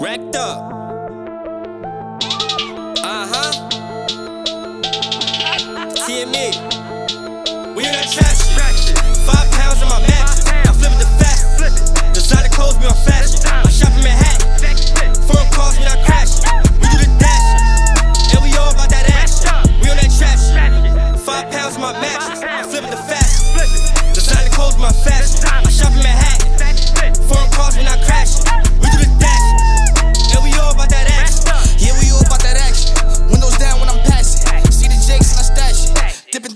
Racked up.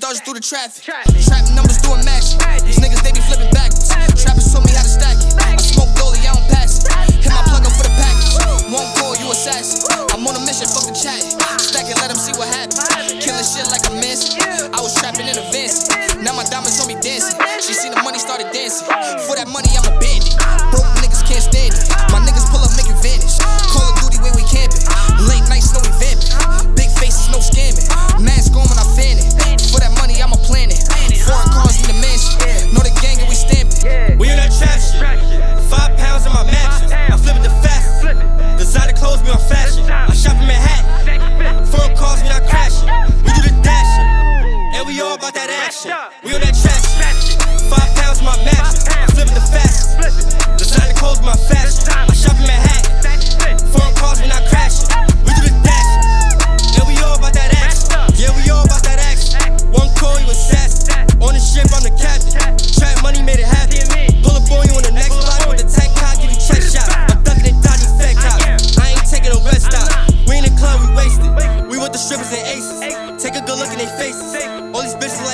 Dodges through the traffic. Trap numbers doing matching. These niggas, they be flipping backwards. Trappers told me how to stack it. I smoke dolly, I don't pass it. Hit my plug up for the package. Won't call you assassin. I'm on a mission, fuck the chat. Stack it, let them see what happens. Killing shit like a mess. On that trash. Five pounds my mattress. I flip it the fast. Designer clothes me on fashion. I shop in Manhattan. Foreign cars me not crashing. We do the dashing. And we all about that action. Yeah, we all about that action. One call, you assassin. On the ship, I'm the captain. Trap money made it happen. Pull up on you on the next block with the tech car, give you check shot. I'm ducking and dodging fat cops. I ain't taking a rest stop. We in the club, we wasted. We with the strippers and aces. Take a good look in their faces.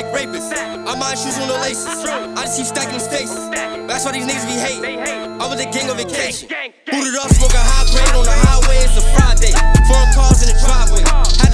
Like rapists. I'm my shoes on no laces. I just keep stacking faces. That's why these niggas be hating. I was a gang on vacation. Booted up, smoking high grade on the highway. It's a Friday. Foreign cars in the driveway. Had